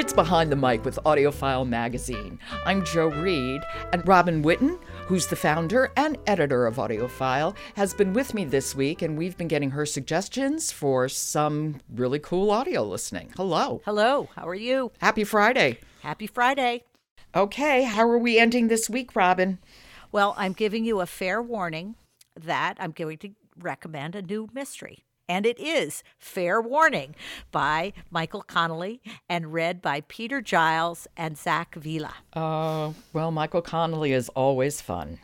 It's Behind the Mic with AudioFile Magazine. I'm Jo Reed, and Robin Whitten, who's the founder and editor of AudioFile, has been with me this week, and we've been getting her suggestions for some really cool audio listening. Hello. Hello, how are you? Happy Friday. Happy Friday. Okay, how are we ending this week, Robin? Well, I'm giving you a fair warning that I'm going to recommend a new mystery. And it is Fair Warning by Michael Connelly and read by Peter Giles and Zach Villa. Uh, well, Michael Connelly is always fun.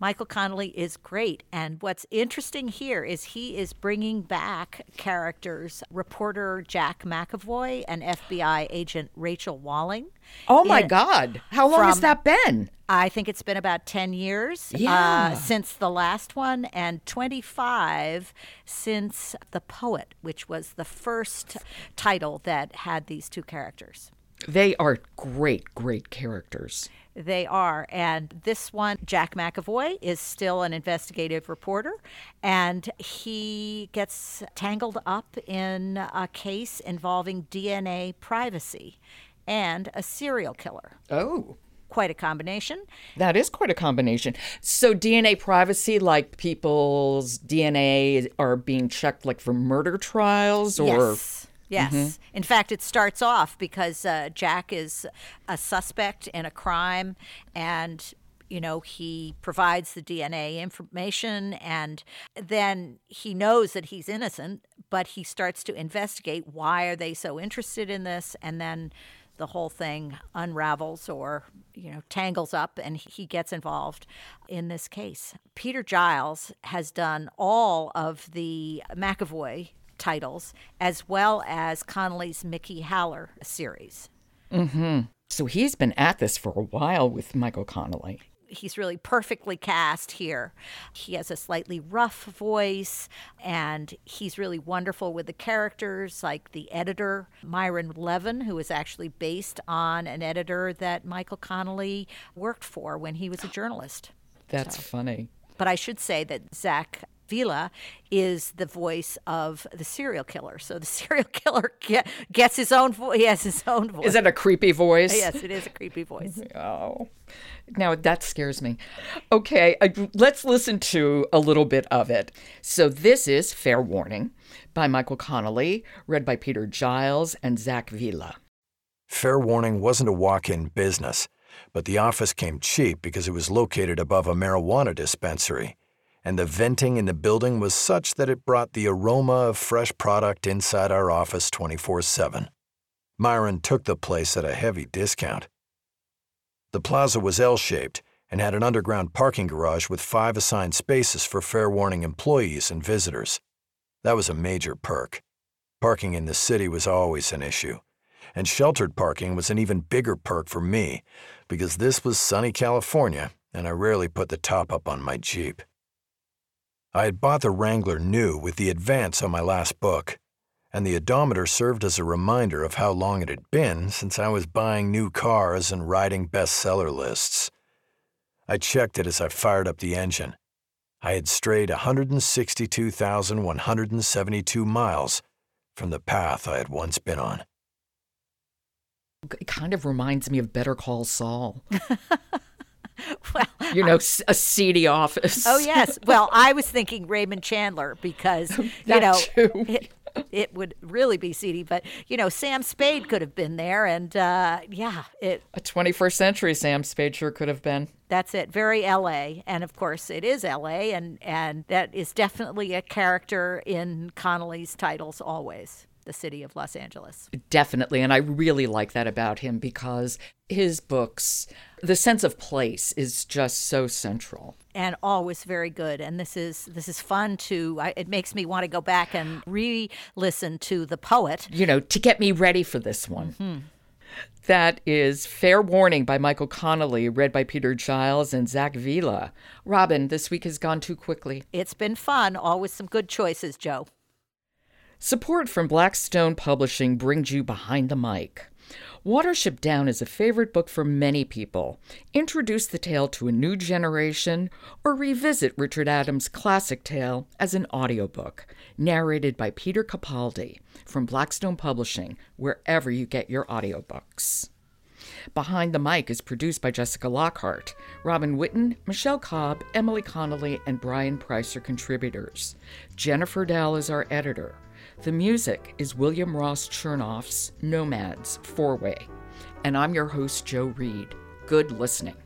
Michael Connelly is great. And what's interesting here is he is bringing back characters reporter Jack McEvoy and FBI agent Rachel Walling. Oh my in- God. How long has that been? I think it's been about 10 years Yeah. uh, since the last one, and 25 since The Poet, which was the first title that had these two characters. They are great, great characters. They are. And this one, Jack McEvoy, is still an investigative reporter, and he gets tangled up in a case involving DNA privacy and a serial killer. Oh. Quite a combination. That is quite a combination. So DNA privacy, like people's DNA are being checked, like for murder trials, or Yes. Yes. In fact, it starts off because uh, Jack is a suspect in a crime and you know, he provides the DNA information and then he knows that he's innocent, but he starts to investigate why are they so interested in this and then the whole thing unravels or you know tangles up and he gets involved in this case. Peter Giles has done all of the McEvoy titles as well as Connelly's Mickey Haller series. Mm-hmm. so he's been at this for a while with Michael Connelly. he's really perfectly cast here. He has a slightly rough voice and he's really wonderful with the characters, like the editor, Myron Levin, who is actually based on an editor that Michael Connelly worked for when he was a journalist. That's funny. But I should say that Zach Villa is the voice of the serial killer. So the serial killer get, gets his own voice. He has his own voice. Is that a creepy voice? yes, it is a creepy voice. Oh, now that scares me. Okay, let's listen to a little bit of it. So, this is Fair Warning by Michael Connelly, read by Peter Giles and Zach Villa. Fair Warning wasn't a walk in business, but the office came cheap because it was located above a marijuana dispensary, and the venting in the building was such that it brought the aroma of fresh product inside our office 24 7. Myron took the place at a heavy discount. The plaza was L shaped and had an underground parking garage with five assigned spaces for Fair Warning employees and visitors. That was a major perk. Parking in the city was always an issue and sheltered parking was an even bigger perk for me because this was sunny California and I rarely put the top up on my Jeep. I had bought the Wrangler new with the advance on my last book, and the odometer served as a reminder of how long it had been since I was buying new cars and riding bestseller lists. I checked it as I fired up the engine. I had strayed 162,172 miles from the path I had once been on. It kind of reminds me of Better Call Saul. Well, You know, a seedy office. Oh yes. Well, I was thinking Raymond Chandler because you know it, it would really be seedy. But you know, Sam Spade could have been there, and uh, yeah, it A 21st century Sam Spade sure could have been. that's it. Very L.A. and of course it is L.A. and and that is definitely a character in Connelly's titles always. The city of Los Angeles. Definitely. And I really like that about him because his books, the sense of place is just so central. and always very good. And this is this is fun to. I, it makes me want to go back and re-listen to the poet. you know, to get me ready for this one. Mm-hmm. That is Fair Warning by Michael Connelly, read by Peter Giles and Zach Villa. Robin, this week has gone too quickly. It's been fun. Always some good choices, Joe. Support from Blackstone Publishing brings you Behind the Mic. Watership Down is a favorite book for many people. Introduce the tale to a new generation or revisit Richard Adams' classic tale as an audiobook, narrated by Peter Capaldi from Blackstone Publishing, wherever you get your audiobooks. Behind the Mic is produced by Jessica Lockhart. Robin Whitten, Michelle Cobb, Emily Connolly, and Brian Price are contributors. Jennifer Dell is our editor. The music is William Ross Chernoff's Nomads Four Way. And I'm your host, Jo Reed. Good listening.